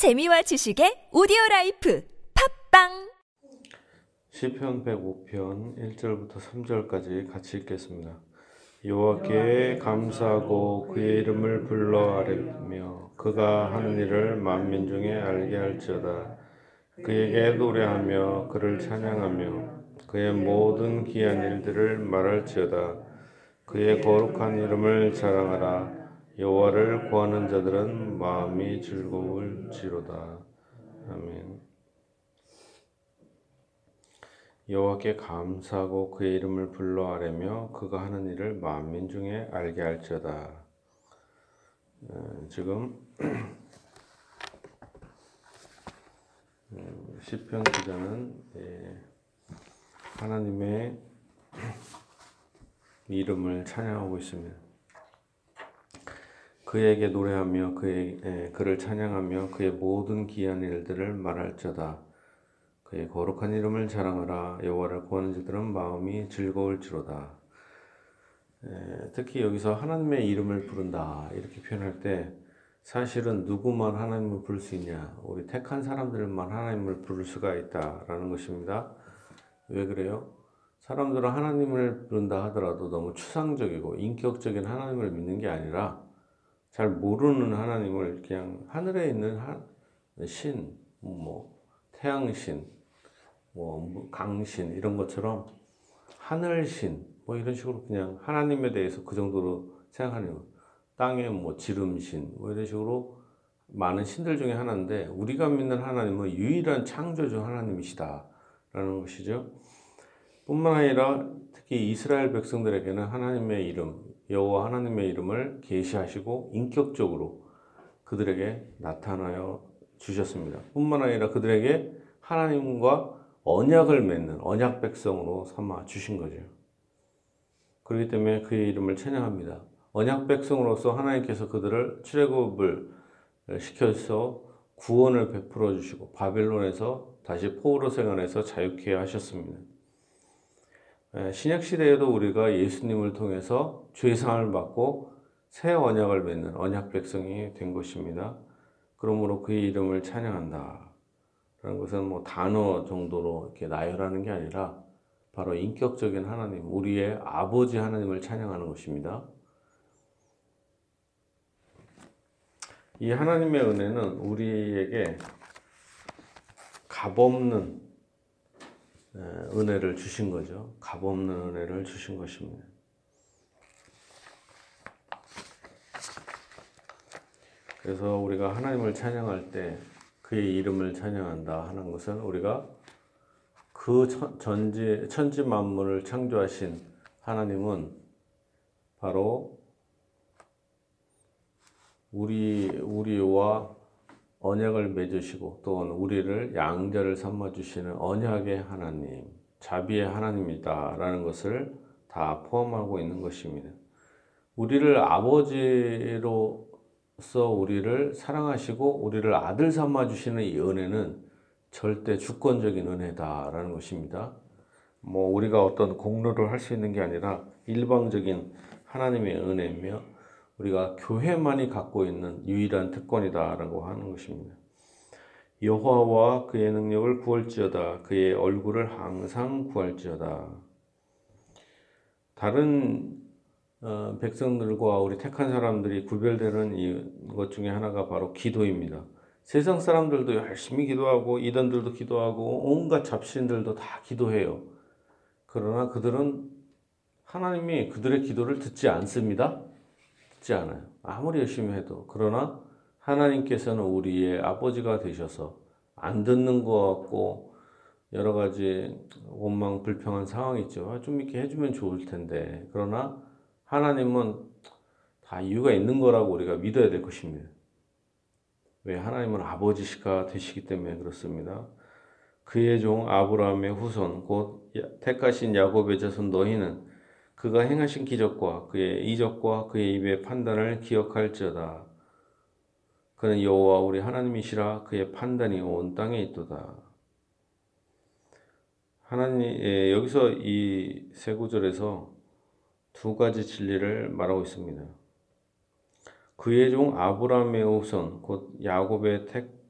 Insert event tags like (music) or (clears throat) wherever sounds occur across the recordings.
재미와 지식의 오디오 life 팟빵 시편 105편 1절부터 3절까지 같이 읽겠습니다. 여호와께 감사하고 그의 이름을 불러 아뢰며 그가 하는 일을 만민 중에 알게 할지어다. 그에게 노래하며 그를 찬양하며 그의 모든 귀한 일들을 말할지어다. 그의 거룩한 이름을 자랑하라. 여호와를 구하는 자들은 마음이 즐거울지로다. 아멘. 여호와께 감사하고 그의 이름을 불러 아뢰며 그가 하는 일을 만민 중에 알게 할지어다. 어, 지금 (clears throat) 음, 시편 기자는 예, 하나님의 (clears throat) 이름을 찬양하고 있습니다. 그에게 노래하며 그의 예, 그를 찬양하며 그의 모든 귀한 일들을 말할지어다. 그의 거룩한 이름을 자랑하라. 여호와를 구하는 자들은 마음이 즐거울지로다. 예, 특히 여기서 하나님의 이름을 부른다 이렇게 표현할 때 사실은 누구만 하나님을 부를 수 있냐? 우리 택한 사람들만 하나님을 부를 수가 있다라는 것입니다. 왜 그래요? 사람들은 하나님을 부른다 하더라도 너무 추상적이고 인격적인 하나님을 믿는 게 아니라 잘 모르는 하나님을 그냥 하늘에 있는 신, 뭐 태양신, 뭐 강신 이런 것처럼 하늘신 뭐 이런 식으로 그냥 하나님에 대해서 그 정도로 생각하는 땅에 뭐 지름신 뭐 이런 식으로 많은 신들 중에 하나인데 우리가 믿는 하나님은 유일한 창조주 하나님이시다라는 것이죠. 뿐만 아니라 특히 이스라엘 백성들에게는 하나님의 이름 여호와 하나님의 이름을 계시하시고 인격적으로 그들에게 나타나여 주셨습니다. 뿐만 아니라 그들에게 하나님과 언약을 맺는 언약 백성으로 삼아 주신 거죠. 그렇기 때문에 그의 이름을 찬양합니다. 언약 백성으로서 하나님께서 그들을 출애굽을 시켜서 구원을 베풀어 주시고 바벨론에서 다시 포로 생활에서 자유케 하셨습니다. 신약 시대에도 우리가 예수님을 통해서 죄상을 받고 새 언약을 맺는 언약 백성이 된 것입니다. 그러므로 그의 이름을 찬양한다. 라는 것은 뭐 단어 정도로 이렇게 나열하는 게 아니라 바로 인격적인 하나님, 우리의 아버지 하나님을 찬양하는 것입니다. 이 하나님의 은혜는 우리에게 값없는 은혜를 주신 거죠. 값없는 은혜를 주신 것입니다. 그래서 우리가 하나님을 찬양할 때 그의 이름을 찬양한다 하는 것은 우리가 그 전지 천지 만물을 창조하신 하나님은 바로 우리 우리와 언약을 맺으시고 또 우리를 양자를 삼아 주시는 언약의 하나님, 자비의 하나님이다라는 것을 다 포함하고 있는 것입니다. 우리를 아버지로 서 우리를 사랑하시고 우리를 아들 삼아 주시는 이 은혜는 절대 주권적인 은혜다라는 것입니다. 뭐 우리가 어떤 공로를 할 수 있는 게 아니라 일방적인 하나님의 은혜이며 우리가 교회만이 갖고 있는 유일한 특권이다라고 하는 것입니다. 여호와와 그의 능력을 구할지어다 그의 얼굴을 항상 구할지어다. 다른 어, 백성들과 우리 택한 사람들이 구별되는 것 중에 하나가 바로 기도입니다. 세상 사람들도 열심히 기도하고 이단들도 기도하고 온갖 잡신들도 다 기도해요. 그러나 그들은 하나님이 그들의 기도를 듣지 않습니다. 듣지 않아요. 아무리 열심히 해도. 그러나 하나님께서는 우리의 아버지가 되셔서 안 듣는 것 같고 여러 가지 원망 불평한 상황이 있죠. 아, 좀 이렇게 해주면 좋을 텐데. 그러나 하나님은 다 이유가 있는 거라고 우리가 믿어야 될 것입니다. 왜 하나님은 아버지시가 되시기 때문에 그렇습니다. 그의 종 아브라함의 후손 곧 택하신 야곱의 자손 너희는 그가 행하신 기적과 그의 이적과 그의 입의 판단을 기억할지어다. 그는 여호와 우리 하나님이시라 그의 판단이 온 땅에 있도다. 하나님 예, 여기서 이 세 구절에서 두 가지 진리를 말하고 있습니다. 그의 종 아브라함의 우선 곧 야곱의 택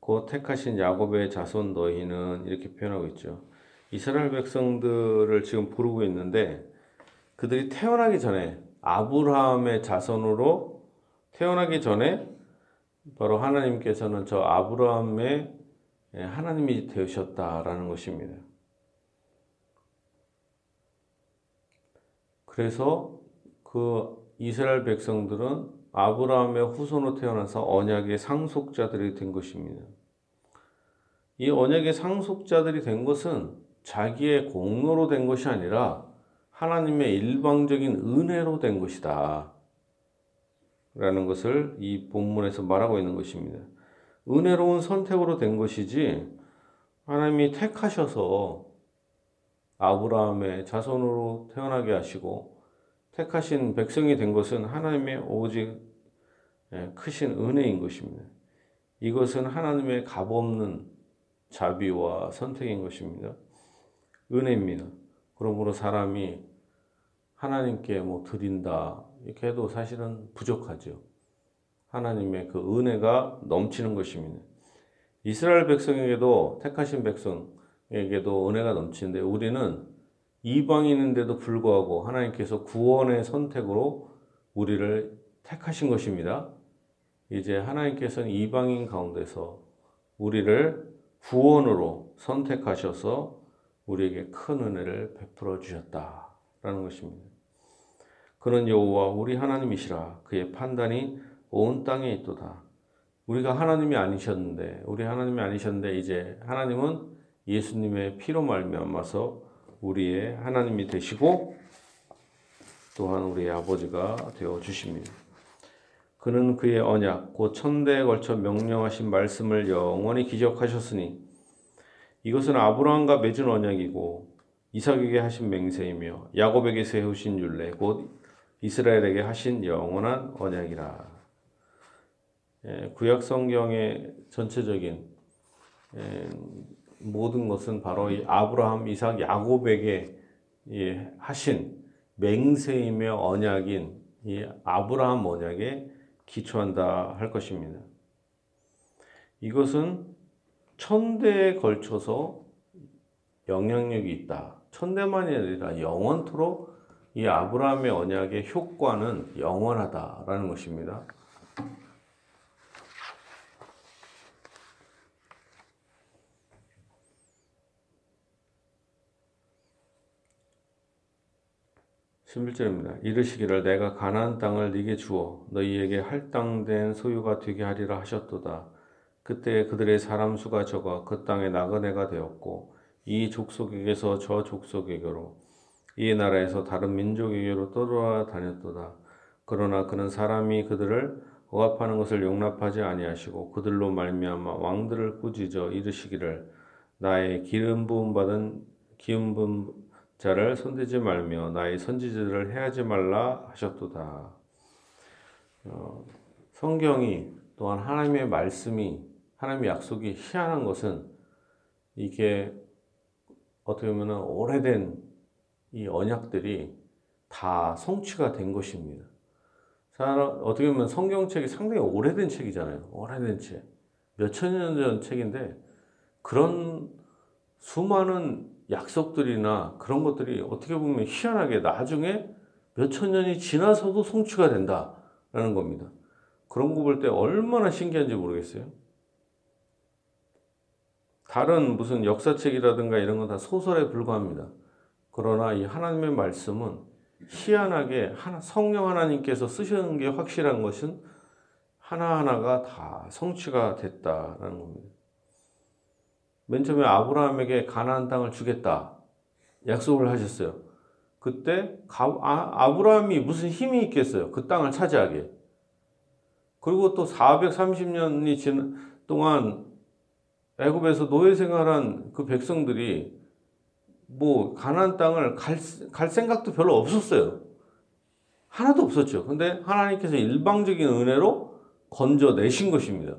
곧 택하신 야곱의 자손 너희는 이렇게 표현하고 있죠. 이스라엘 백성들을 지금 부르고 있는데 그들이 태어나기 전에 아브라함의 자손으로 태어나기 전에 바로 하나님께서는 저 아브라함의 하나님이 되셨다라는 것입니다. 그래서 그 이스라엘 백성들은 아브라함의 후손으로 태어나서 언약의 상속자들이 된 것입니다. 이 언약의 상속자들이 된 것은 자기의 공로로 된 것이 아니라 하나님의 일방적인 은혜로 된 것이다. 라는 것을 이 본문에서 말하고 있는 것입니다. 은혜로운 선택으로 된 것이지 하나님이 택하셔서 아브라함의 자손으로 태어나게 하시고 택하신 백성이 된 것은 하나님의 오직 예, 크신 은혜인 것입니다. 이것은 하나님의 값없는 자비와 선택인 것입니다. 은혜입니다. 그러므로 사람이 하나님께 뭐 드린다 이렇게 해도 사실은 부족하죠. 하나님의 그 은혜가 넘치는 것입니다. 이스라엘 백성에게도 택하신 백성에게도 은혜가 넘치는데 우리는 이방인인데도 불구하고 하나님께서 구원의 선택으로 우리를 택하신 것입니다. 이제 하나님께서는 이방인 가운데서 우리를 구원으로 선택하셔서 우리에게 큰 은혜를 베풀어 주셨다라는 것입니다. 그는 여호와 우리 하나님이시라 그의 판단이 온 땅에 있도다. 우리가 하나님이 아니셨는데 우리 하나님이 아니셨는데 이제 하나님은 예수님의 피로 말미암아서 우리의 하나님이 되시고 또한 우리의 아버지가 되어 주십니다. 그는 그의 언약 곧 천대에 걸쳐 명령하신 말씀을 영원히 기억하셨으니 이것은 아브라함과 맺은 언약이고 이삭에게 하신 맹세이며 야곱에게 세우신 율례 곧 이스라엘에게 하신 영원한 언약이라. 예, 구약 성경의 전체적인 예, 모든 것은 바로 이 아브라함, 이삭, 야곱에게 예, 하신 맹세이며 언약인 이 아브라함 언약에 기초한다 할 것입니다. 이것은 천대에 걸쳐서 영향력이 있다. 천대만이 아니라 영원토록 이 아브라함의 언약의 효과는 영원하다라는 것입니다. 11절입니다. 이르시기를 내가 가나안 땅을 네게 주어 너희에게 할당된 소유가 되게 하리라 하셨도다. 그때 그들의 사람 수가 적어 그 땅에 나그네가 되었고 이 족속에게서 저 족속에게로 이 나라에서 다른 민족에게로 떠돌아 다녔도다. 그러나 그는 사람이 그들을 억압하는 것을 용납하지 아니하시고 그들로 말미암아 왕들을 꾸짖어 이르시기를 나의 기름 부음 받은 기름 부음 자를 손대지 말며 나의 선지자들을 해하지 말라 하셨도다. 어, 성경이 또한 하나님의 말씀이 하나님의 약속이 희한한 것은 이게 어떻게 보면 오래된 이 언약들이 다 성취가 된 것입니다. 어떻게 보면 성경책이 상당히 오래된 책이잖아요. 오래된 책. 몇천 년 전 책인데 그런 수많은 약속들이나 그런 것들이 어떻게 보면 희한하게 나중에 몇천 년이 지나서도 성취가 된다라는 겁니다. 그런 거 볼 때 얼마나 신기한지 모르겠어요. 다른 무슨 역사책이라든가 이런 건 다 소설에 불과합니다. 그러나 이 하나님의 말씀은 희한하게 성령 하나님께서 쓰시는 게 확실한 것은 하나하나가 다 성취가 됐다라는 겁니다. 맨 처음에 아브라함에게 가나안 땅을 주겠다 약속을 하셨어요. 그때 아, 아브라함이 무슨 힘이 있겠어요? 그 땅을 차지하게. 그리고 또 430년이 지난 동안 애굽에서 노예 생활한 그 백성들이 뭐 가나안 땅을 갈, 갈 생각도 별로 없었어요. 하나도 없었죠. 근데 하나님께서 일방적인 은혜로 건져내신 것입니다.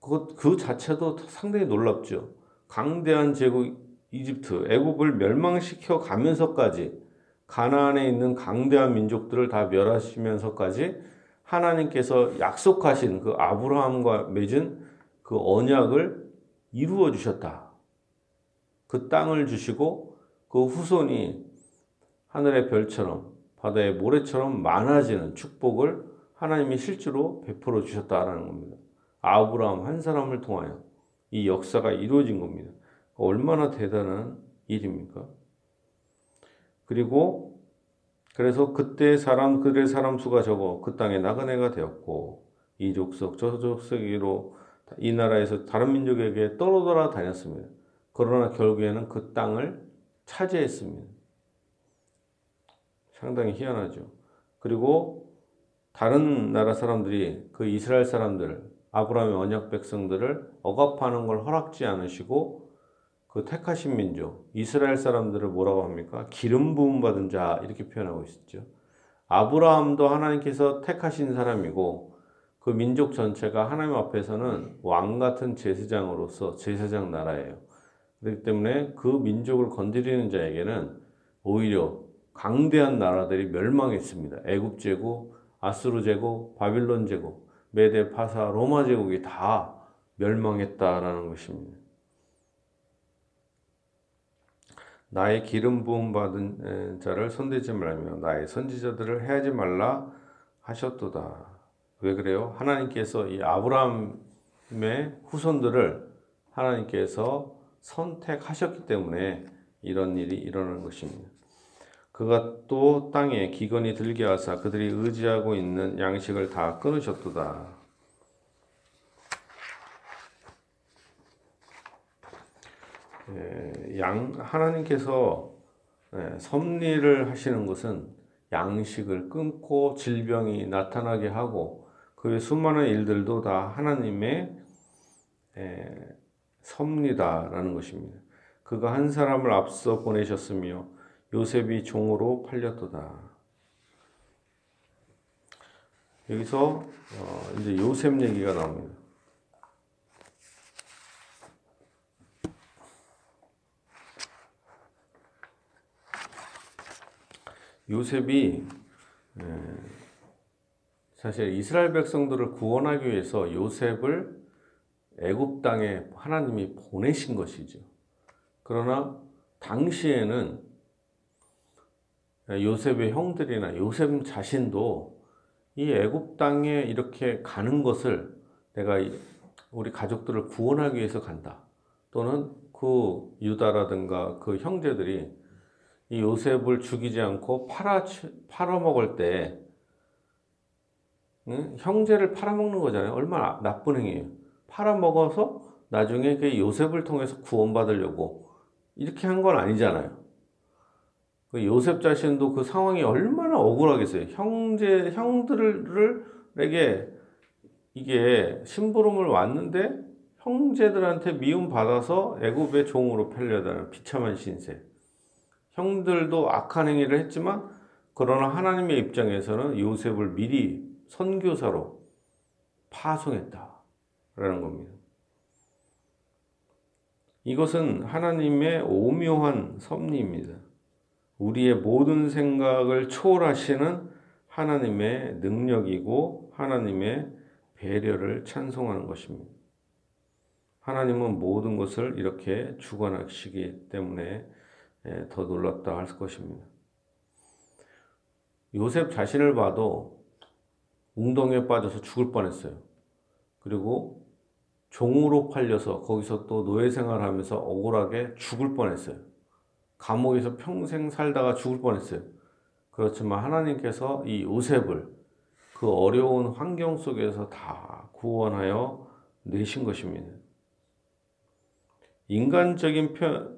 그것 그 자체도 상당히 놀랍죠. 강대한 제국 이집트, 애굽을 멸망시켜 가면서까지 가나안에 있는 강대한 민족들을 다 멸하시면서까지 하나님께서 약속하신 그 아브라함과 맺은 그 언약을 이루어 주셨다. 그 땅을 주시고 그 후손이 하늘의 별처럼 바다의 모래처럼 많아지는 축복을 하나님이 실제로 베풀어 주셨다라는 겁니다. 아브라함 한 사람을 통하여 이 역사가 이루어진 겁니다. 얼마나 대단한 일입니까? 그리고 그래서 그때 사람 그들의 사람 수가 적어 그 땅에 나그네가 되었고 이 족속 저 족속으로 이 나라에서 다른 민족에게 떨어돌아 다녔습니다. 그러나 결국에는 그 땅을 차지했습니다. 상당히 희한하죠. 그리고 다른 나라 사람들이 그 이스라엘 사람들, 아브라함의 언약 백성들을 억압하는 걸 허락지 않으시고 그 택하신 민족, 이스라엘 사람들을 뭐라고 합니까? 기름 부음 받은 자 이렇게 표현하고 있었죠. 아브라함도 하나님께서 택하신 사람이고 그 민족 전체가 하나님 앞에서는 왕 같은 제사장으로서 제사장 나라예요. 그렇기 때문에 그 민족을 건드리는 자에게는 오히려 강대한 나라들이 멸망했습니다. 애굽 제국, 아수르 제국, 바빌론 제국, 메데 파사, 로마 제국이 다 멸망했다라는 것입니다. 나의 기름 부음 받은 자를 손대지 말며 나의 선지자들을 해하지 말라 하셨도다. 왜 그래요? 하나님께서 이 아브라함의 후손들을 하나님께서 선택하셨기 때문에 이런 일이 일어나는 것입니다. 그가 또 땅에 기근이 들게 하사 그들이 의지하고 있는 양식을 다 끊으셨도다. 양 하나님께서 예, 섭리를 하시는 것은 양식을 끊고 질병이 나타나게 하고 그 수많은 일들도 다 하나님의 예, 섭리다라는 것입니다. 그가 한 사람을 앞서 보내셨으며 요셉이 종으로 팔렸도다. 여기서 어 이제 요셉 얘기가 나옵니다. 요셉이 사실 이스라엘 백성들을 구원하기 위해서 요셉을 애굽 땅에 하나님이 보내신 것이죠. 그러나 당시에는 요셉의 형들이나 요셉 자신도 이 애굽 땅에 이렇게 가는 것을 내가 우리 가족들을 구원하기 위해서 간다. 또는 그 유다라든가 그 형제들이 이 요셉을 죽이지 않고 팔아 팔아먹을 때 응? 형제를 팔아먹는 거잖아요. 얼마나 나쁜 행위예요. 팔아먹어서 나중에 그 요셉을 통해서 구원받으려고 이렇게 한 건 아니잖아요. 그 요셉 자신도 그 상황이 얼마나 억울하겠어요. 형제, 형들에게 이게 심부름을 왔는데 형제들한테 미움 받아서 애굽의 종으로 팔려다는 비참한 신세. 형들도 악한 행위를 했지만 그러나 하나님의 입장에서는 요셉을 미리 선교사로 파송했다라는 겁니다. 이것은 하나님의 오묘한 섭리입니다. 우리의 모든 생각을 초월하시는 하나님의 능력이고 하나님의 배려를 찬송하는 것입니다. 하나님은 모든 것을 이렇게 주관하시기 때문에 예, 더 놀랍다 할 것입니다. 요셉 자신을 봐도 웅덩이에 빠져서 죽을 뻔했어요. 그리고 종으로 팔려서 거기서 또 노예 생활하면서 억울하게 죽을 뻔했어요. 감옥에서 평생 살다가 죽을 뻔했어요. 그렇지만 하나님께서 이 요셉을 그 어려운 환경 속에서 다 구원하여 내신 것입니다. 인간적인 편, 음,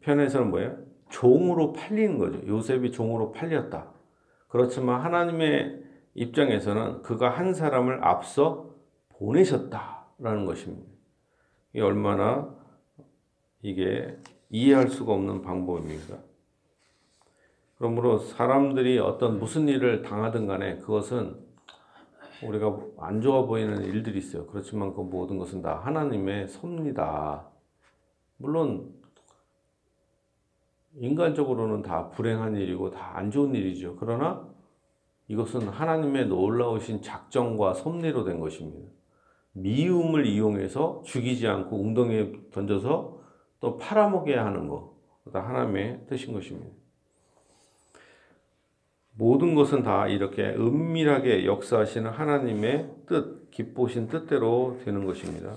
편에서는 뭐예요? 종으로 팔리는 거죠. 요셉이 종으로 팔렸다. 그렇지만 하나님의 입장에서는 그가 한 사람을 앞서 보내셨다라는 것입니다. 이 얼마나 이게 이해할 수가 없는 방법입니다. 그러므로 사람들이 어떤 무슨 일을 당하든 간에 그것은 우리가 안 좋아 보이는 일들이 있어요. 그렇지만 그 모든 것은 다 하나님의 섭니다. 물론 인간적으로는 다 불행한 일이고 다 안 좋은 일이죠. 그러나 이것은 하나님의 놀라우신 작정과 섭리로 된 것입니다. 미움을 이용해서 죽이지 않고 웅덩이에 던져서 또 팔아먹여야 하는 것. 다 하나님의 뜻인 것입니다. 모든 것은 다 이렇게 은밀하게 역사하시는 하나님의 뜻, 기쁘신 뜻대로 되는 것입니다.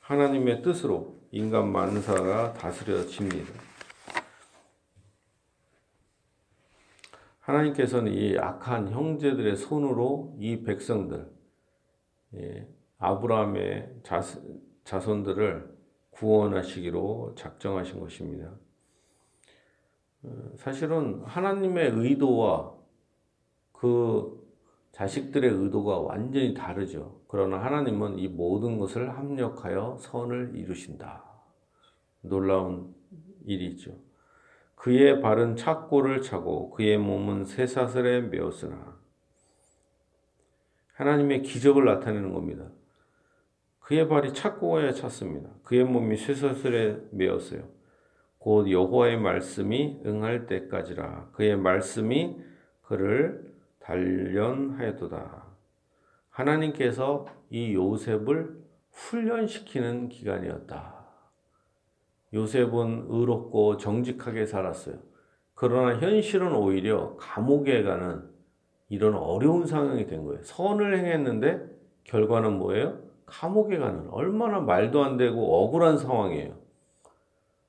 하나님의 뜻으로 인간 만사가 다스려집니다. 하나님께서는 이 악한 형제들의 손으로 이 백성들, 예, 아브라함의 자손들을 구원하시기로 작정하신 것입니다. 어, 사실은 하나님의 의도와 그 자식들의 의도가 완전히 다르죠. 그러나 하나님은 이 모든 것을 합력하여 선을 이루신다. 놀라운 일이죠. 그의 발은 착고를 차고 그의 몸은 쇠사슬에 메었으나 하나님의 기적을 나타내는 겁니다. 그의 발이 착고에 찼습니다. 그의 몸이 쇠사슬에 메었어요. 곧 여호와의 말씀이 응할 때까지라 그의 말씀이 그를 단련하였도다. 하나님께서 이 요셉을 훈련시키는 기간이었다. 요셉은 의롭고 정직하게 살았어요. 그러나 현실은 오히려 감옥에 가는 이런 어려운 상황이 된 거예요. 선을 행했는데 결과는 뭐예요? 감옥에 가는 얼마나 말도 안 되고 억울한 상황이에요.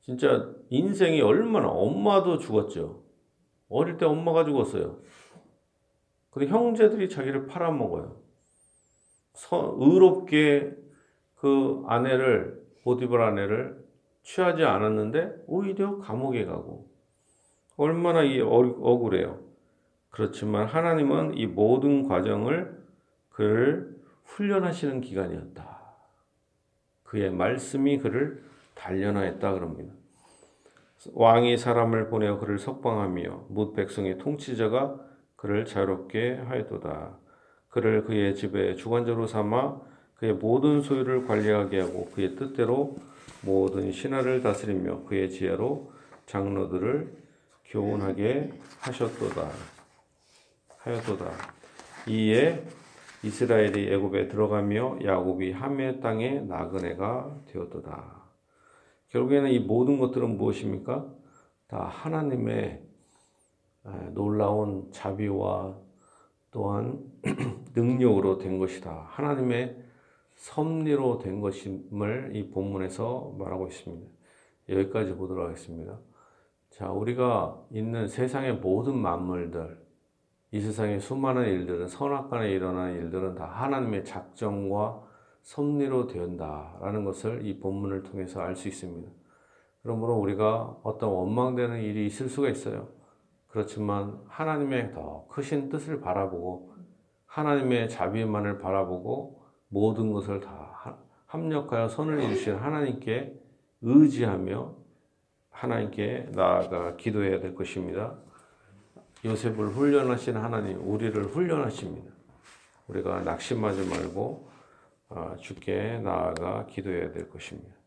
진짜 인생이 얼마나 엄마도 죽었죠. 어릴 때 엄마가 죽었어요. 근데 형제들이 자기를 팔아먹어요. 서, 의롭게 그 아내를 보디벌 아내를 취하지 않았는데 오히려 감옥에 가고 얼마나 이 억울해요. 그렇지만 하나님은 이 모든 과정을 그를 훈련하시는 기간이었다. 그의 말씀이 그를 단련하였다 그럽니다. 왕이 사람을 보내어 그를 석방하며 뭇 백성의 통치자가 그를 자유롭게 하였도다. 그를 그의 집에 주관자로 삼아 그의 모든 소유를 관리하게 하고 그의 뜻대로 모든 신하를 다스리며 그의 지혜로 장로들을 교훈하게 하셨도다. 하였도다. 이에 이스라엘이 애굽에 들어가며 야곱이 함의 땅에 나그네가 되었도다. 결국에는 이 모든 것들은 무엇입니까? 다 하나님의 놀라운 자비와 또한 (clears throat) 능력으로 된 것이다. 하나님의 섭리로 된 것임을 이 본문에서 말하고 있습니다. 여기까지 보도록 하겠습니다. 자, 우리가 있는 세상의 모든 만물들, 이 세상의 수많은 일들은 선악간에 일어나는 일들은 다 하나님의 작정과 섭리로 되었다라는 것을 이 본문을 통해서 알 수 있습니다. 그러므로 우리가 어떤 원망되는 일이 있을 수가 있어요. 그렇지만 하나님의 더 크신 뜻을 바라보고 하나님의 자비만을 바라보고 모든 것을 다 합력하여 선을 이루신 하나님께 의지하며 하나님께 나아가 기도해야 될 것입니다. 요셉을 훈련하신 하나님, 우리를 훈련하십니다. 우리가 낙심하지 말고 아, 주께 나아가 기도해야 될 것입니다.